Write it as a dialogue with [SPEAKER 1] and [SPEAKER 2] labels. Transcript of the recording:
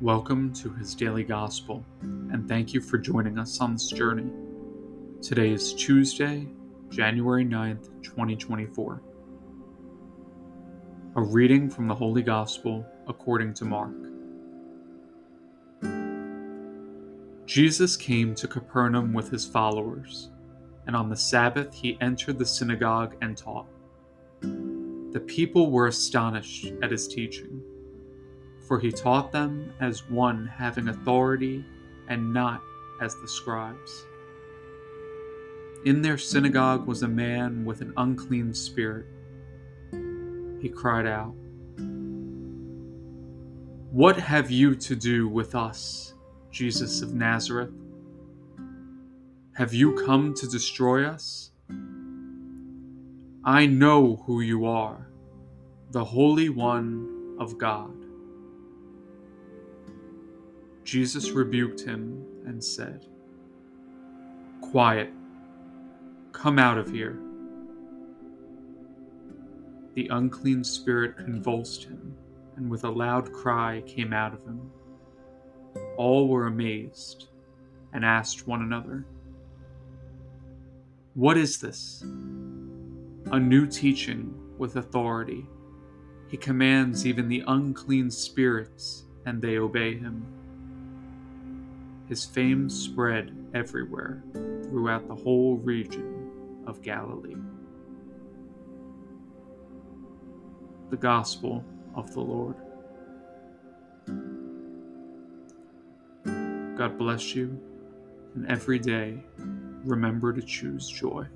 [SPEAKER 1] Welcome to his daily gospel, and thank you for joining us on this journey. Today is Tuesday, January 9th, 2024. A reading from the Holy Gospel according to Mark. Jesus came to Capernaum with his followers, and on the Sabbath he entered the synagogue and taught. The people were astonished at his teaching, for he taught them as one having authority and not as the scribes. In their synagogue was a man with an unclean spirit. He cried out, What have you to do with us, Jesus of Nazareth? Have you come to destroy us? I know who you are, the Holy One of God. Jesus rebuked him and said, Quiet, come out of here. The unclean spirit convulsed him, and with a loud cry came out of him. All were amazed and asked one another, What is this? a new teaching with authority. He commands even the unclean spirits, and they obey him. His fame spread everywhere throughout the whole region of Galilee. The Gospel of the Lord. God bless you, and every day remember to choose joy.